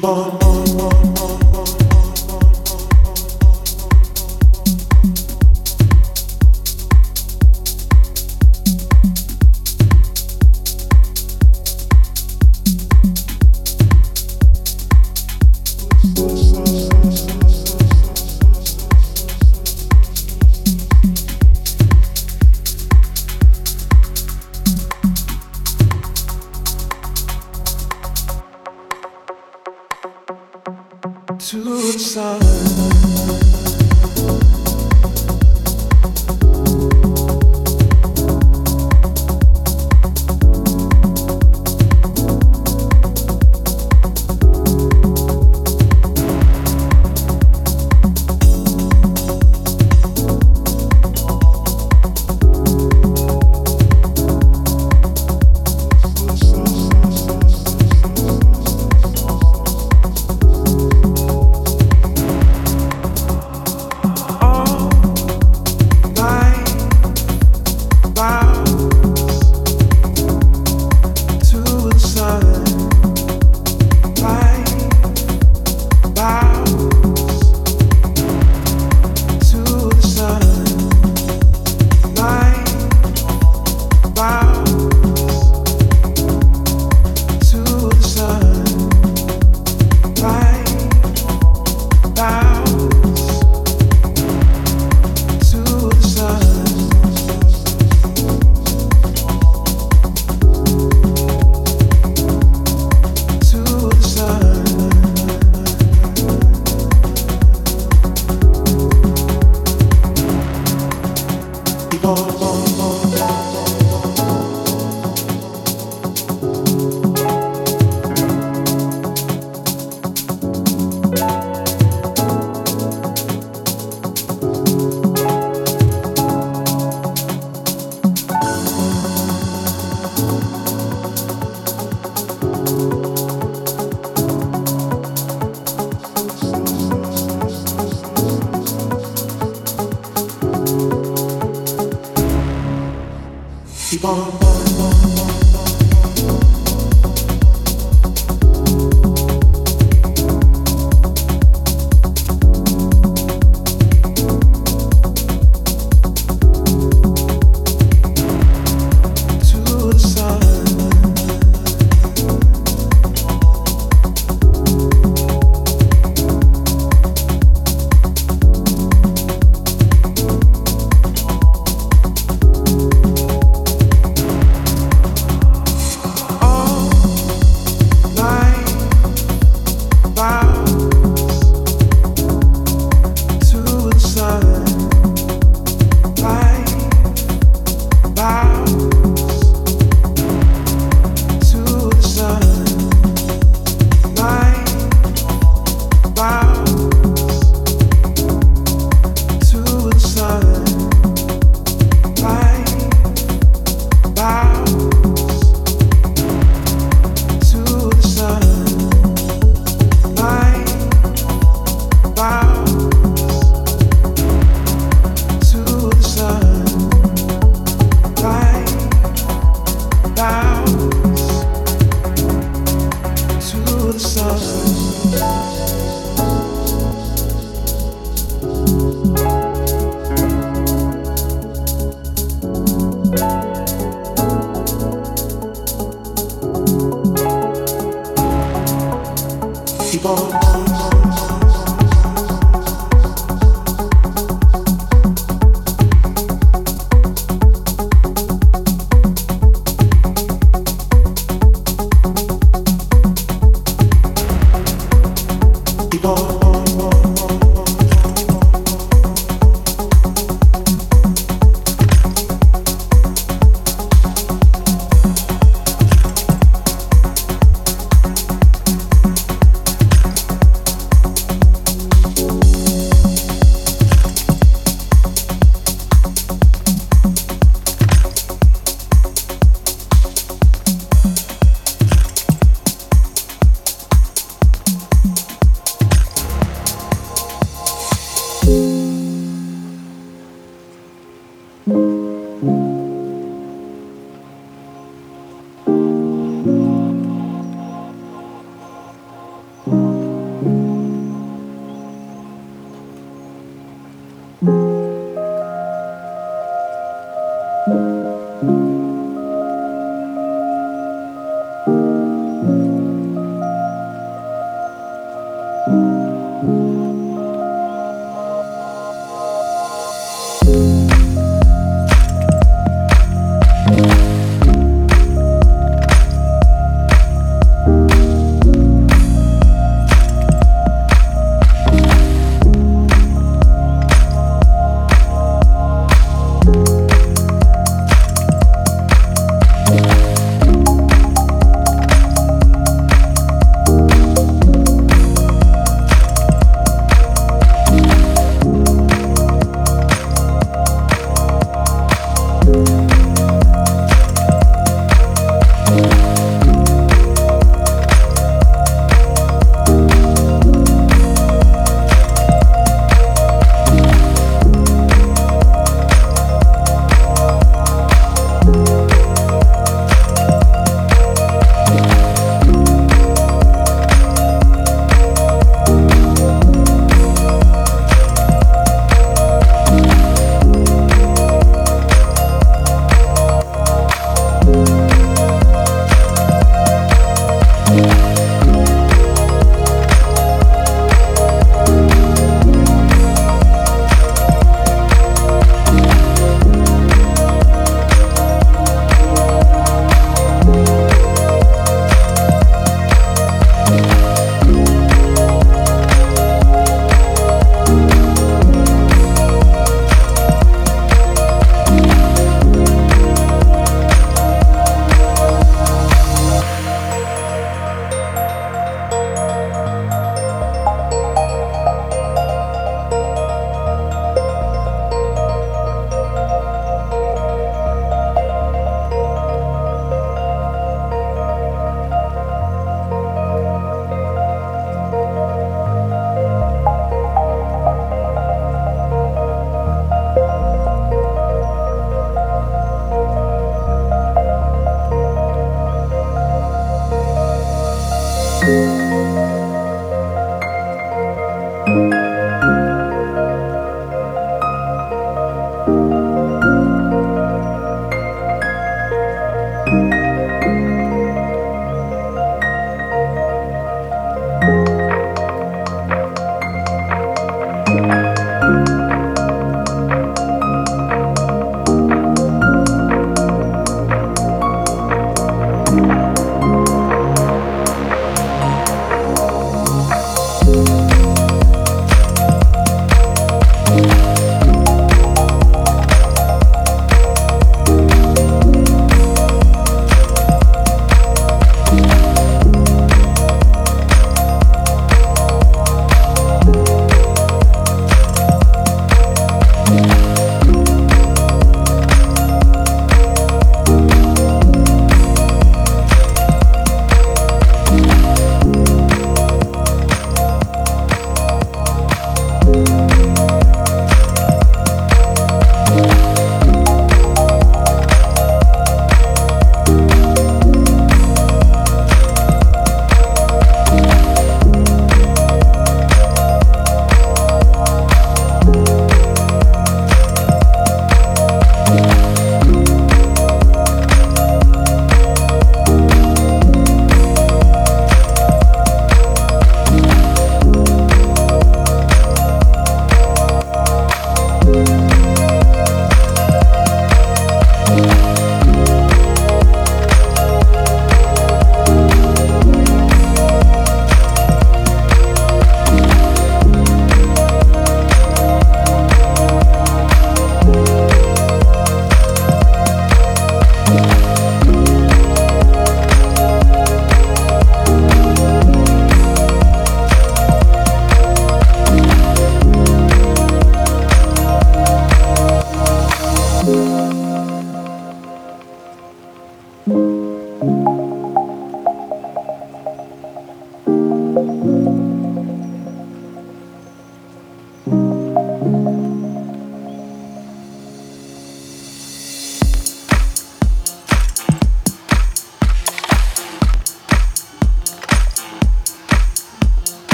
born.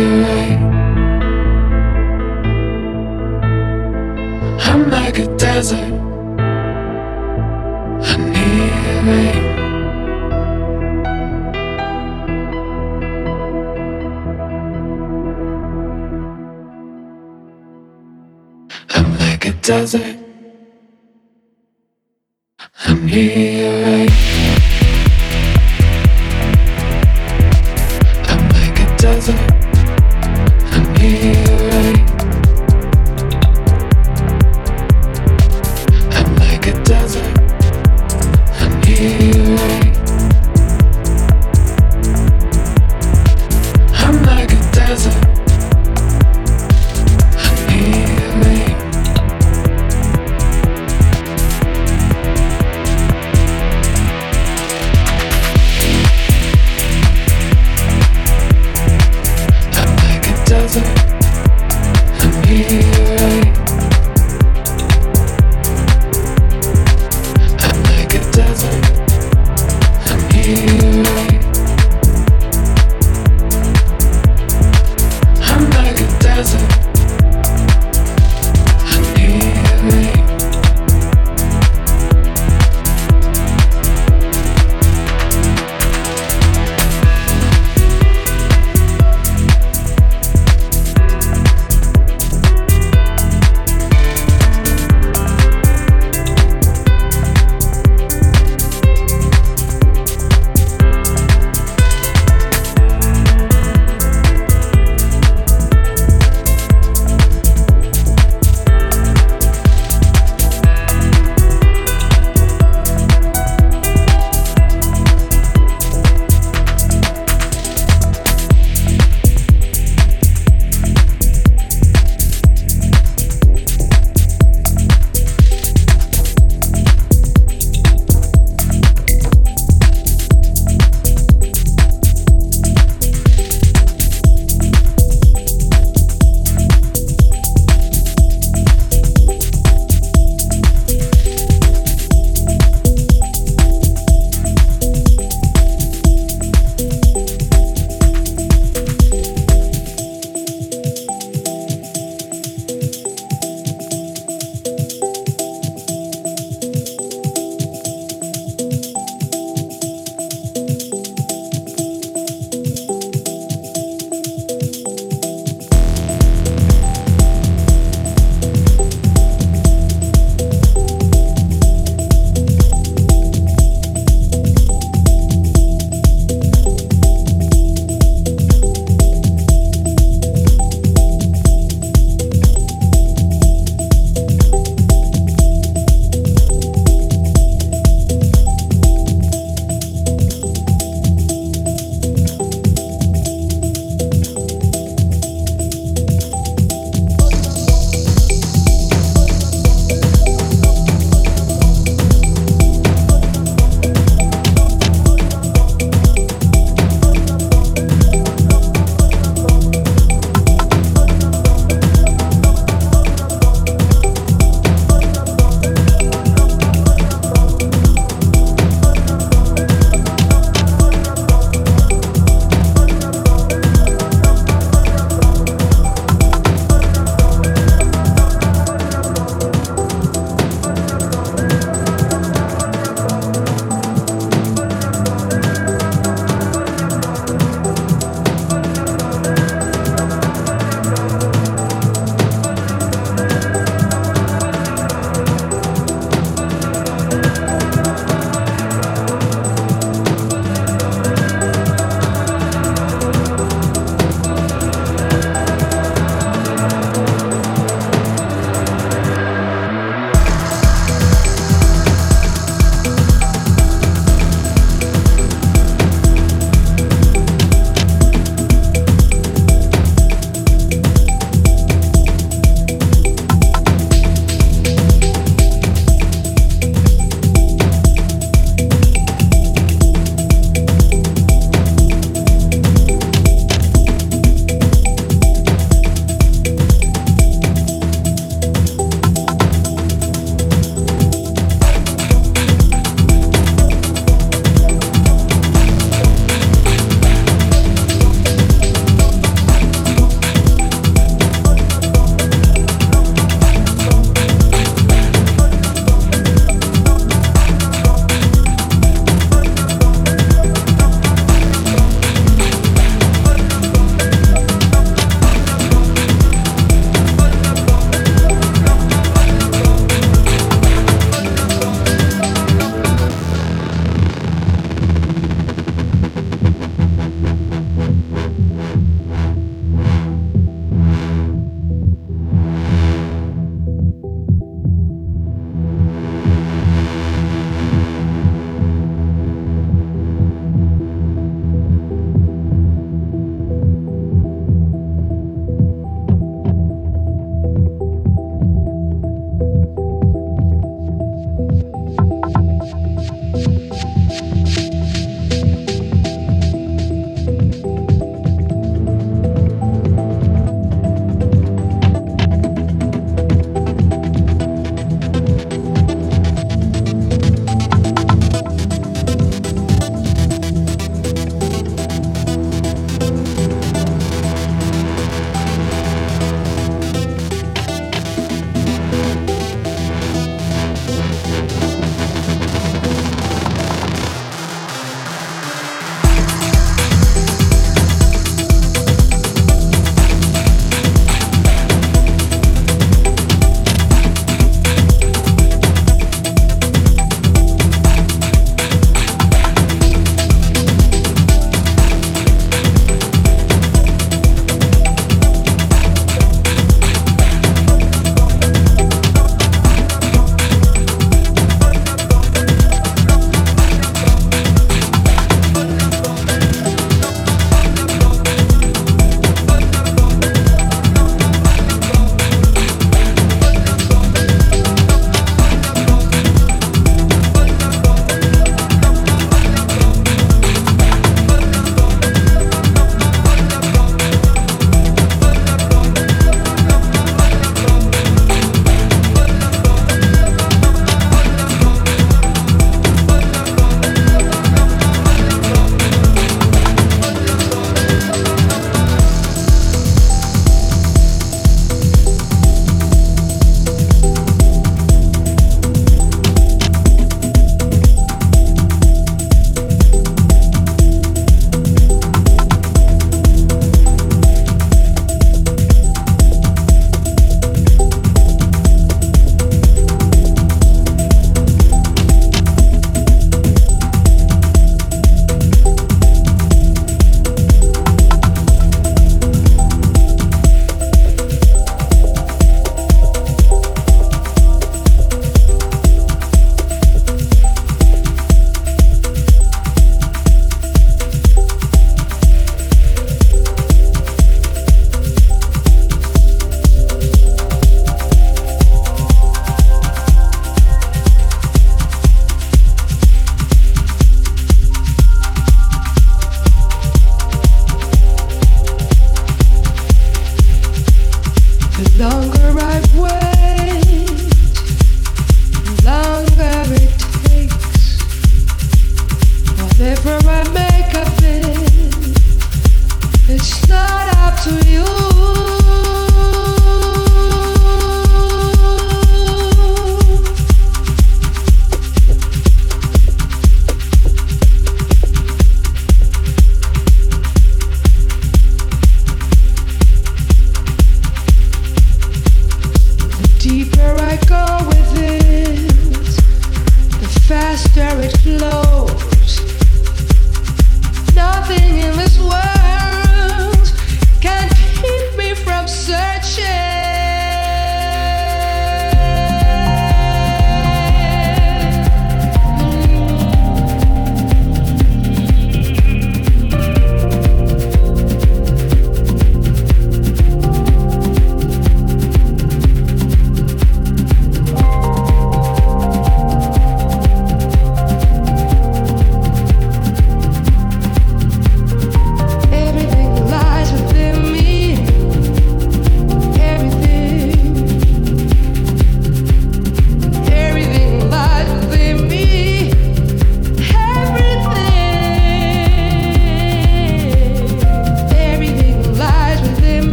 away. I'm like a desert. I need rain. I'm like a desert. I need rain.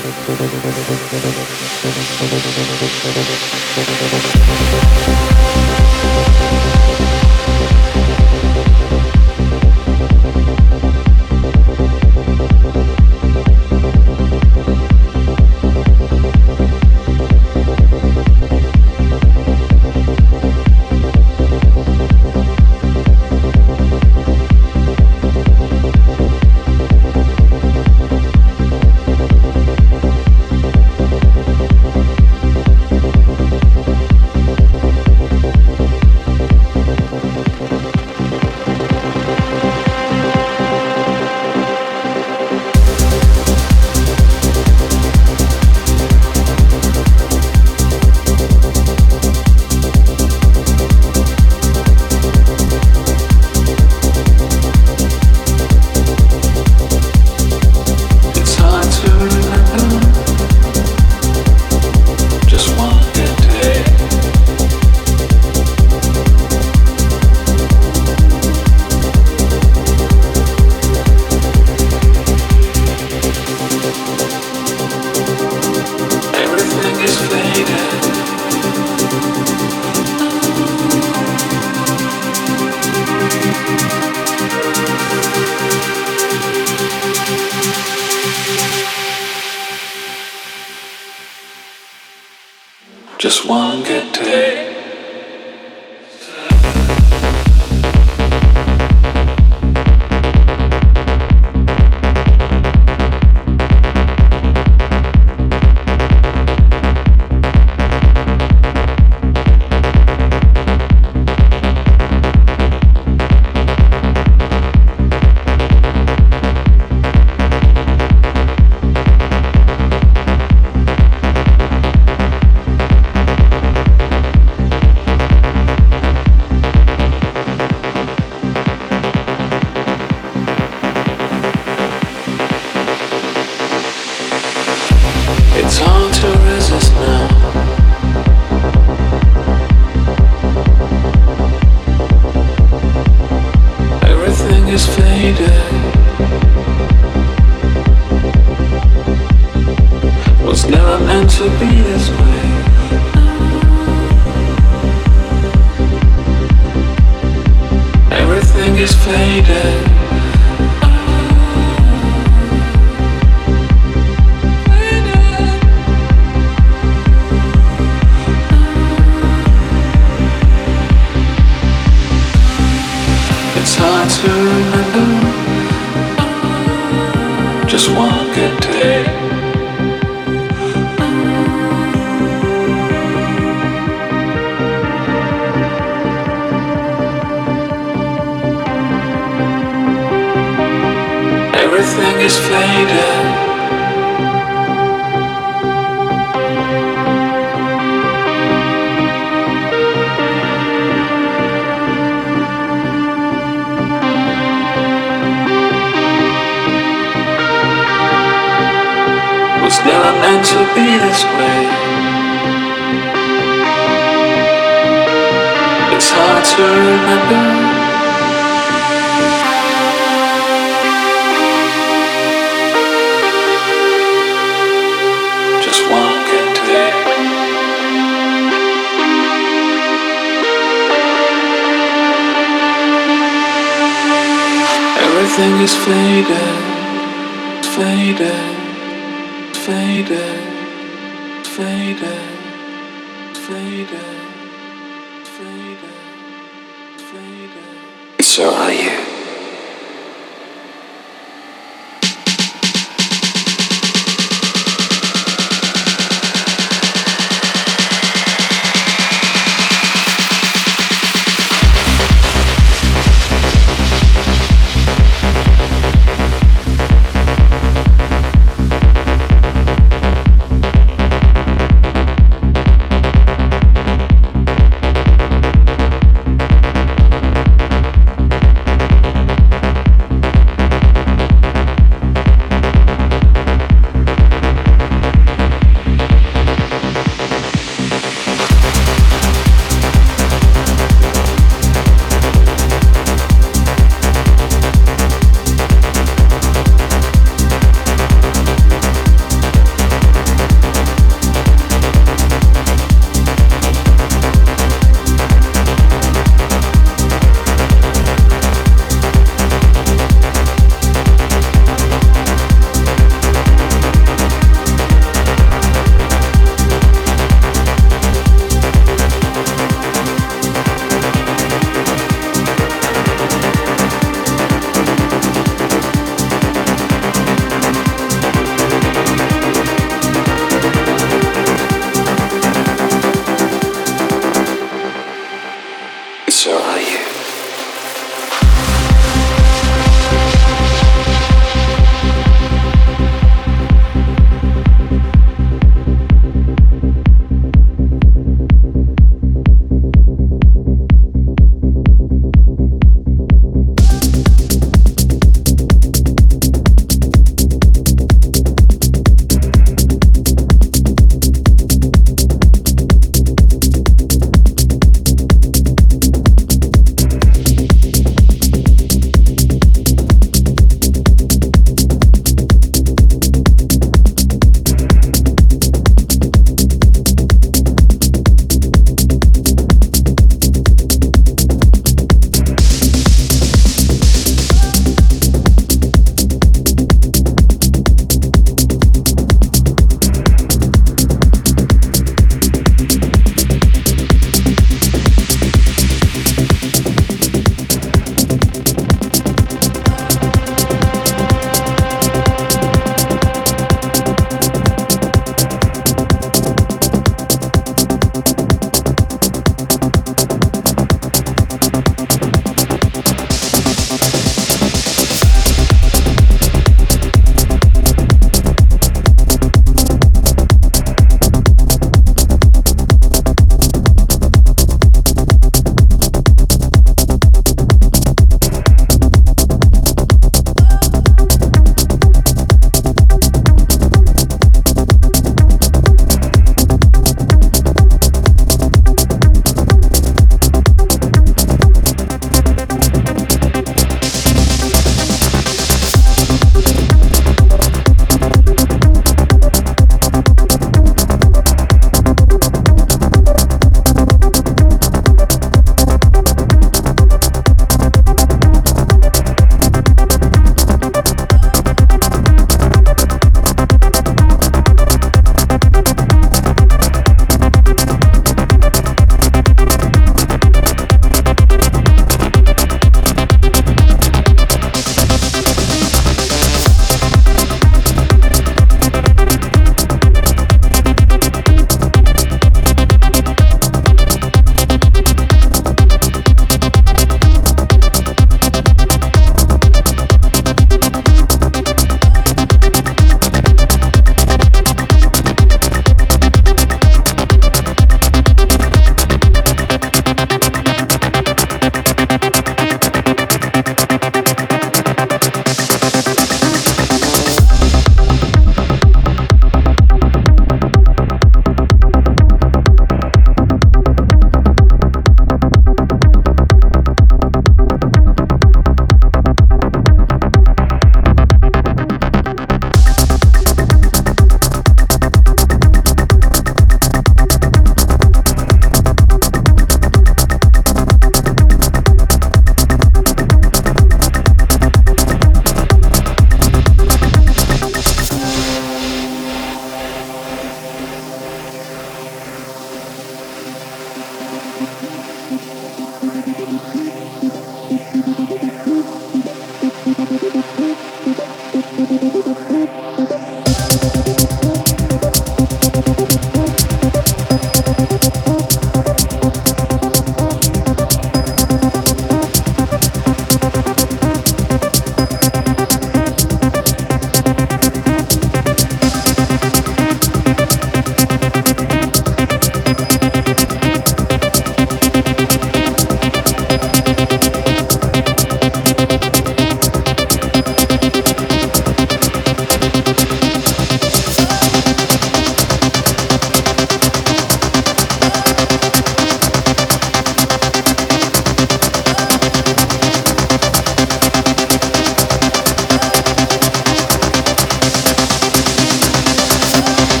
Thank you.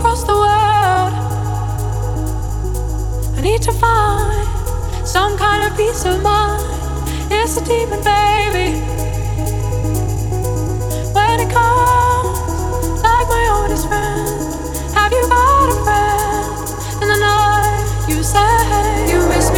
across the world. I need to find some kind of peace of mind. It's a demon, baby. When it comes, like my oldest friend, have you got a friend? In the night, you say you miss.